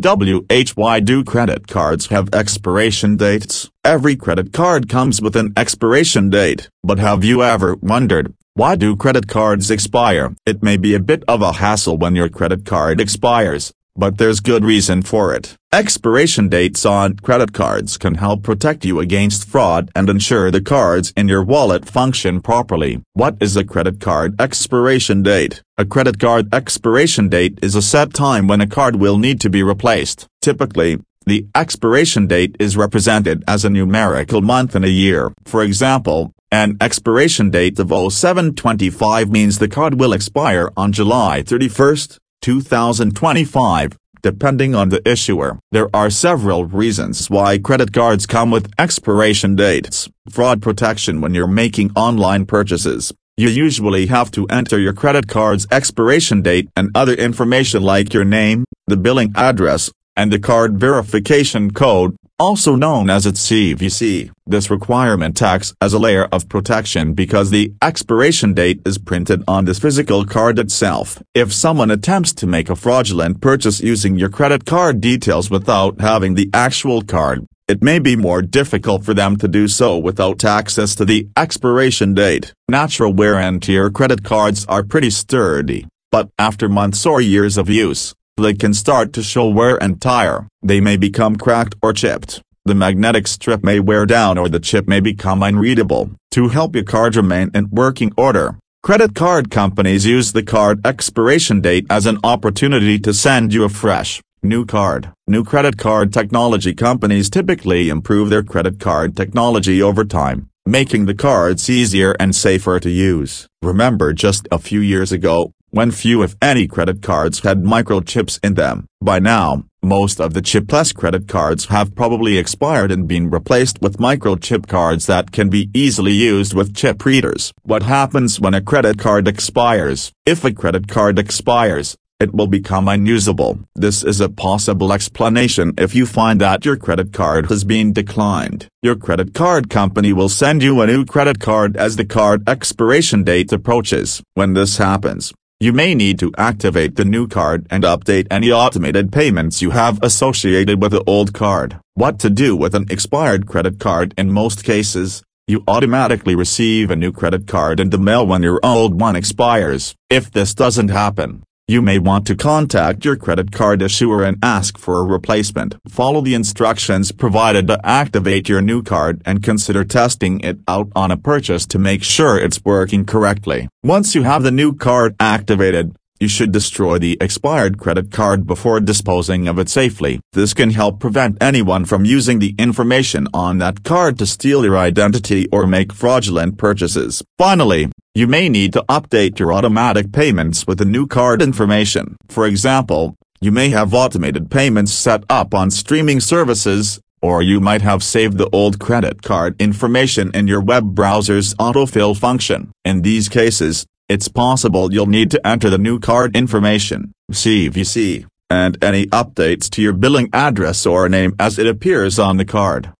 WHY do credit cards have expiration dates? Every credit card comes with an expiration date, but have you ever wondered, why do credit cards expire? It may be a bit of a hassle when your credit card expires, but there's good reason for it. Expiration dates on credit cards can help protect you against fraud and ensure the cards in your wallet function properly. What is a credit card expiration date? A credit card expiration date is a set time when a card will need to be replaced. Typically, the expiration date is represented as a numerical month in a year. For example, an expiration date of 0725 means the card will expire on July 31st, 2025, depending on the issuer. There are several reasons why credit cards come with expiration dates. Fraud protection when you're making online purchases. You usually have to enter your credit card's expiration date and other information like your name, the billing address, and the card verification code, also known as its CVC. This requirement acts as a layer of protection because the expiration date is printed on the physical card itself. If someone attempts to make a fraudulent purchase using your credit card details without having the actual card, it may be more difficult for them to do so without access to the expiration date. Natural wear and tear credit cards are pretty sturdy, but after months or years of use, they can start to show wear and tear. They may become cracked or chipped. The magnetic strip may wear down or the chip may become unreadable. To help your card remain in working order, credit card companies use the card expiration date as an opportunity to send you a fresh, new card. New credit card technology companies typically improve their credit card technology over time, making the cards easier and safer to use. Remember just a few years ago, when few if any credit cards had microchips in them. By now, most of the chipless credit cards have probably expired and been replaced with microchip cards that can be easily used with chip readers. What happens when a credit card expires? If a credit card expires, it will become unusable. This is a possible explanation if you find that your credit card has been declined. Your credit card company will send you a new credit card as the card expiration date approaches. When this happens, you may need to activate the new card and update any automated payments you have associated with the old card. What to do with an expired credit card In most cases, you automatically receive a new credit card in the mail when your old one expires. If this doesn't happen, you may want to contact your credit card issuer and ask for a replacement. Follow the instructions provided to activate your new card and consider testing it out on a purchase to make sure it's working correctly. Once you have the new card activated, you should destroy the expired credit card before disposing of it safely. This can help prevent anyone from using the information on that card to steal your identity or make fraudulent purchases. Finally, you may need to update your automatic payments with the new card information. For example, you may have automated payments set up on streaming services, or you might have saved the old credit card information in your web browser's autofill function. In these cases, it's possible you'll need to enter the new card information, CVC, and any updates to your billing address or name as it appears on the card.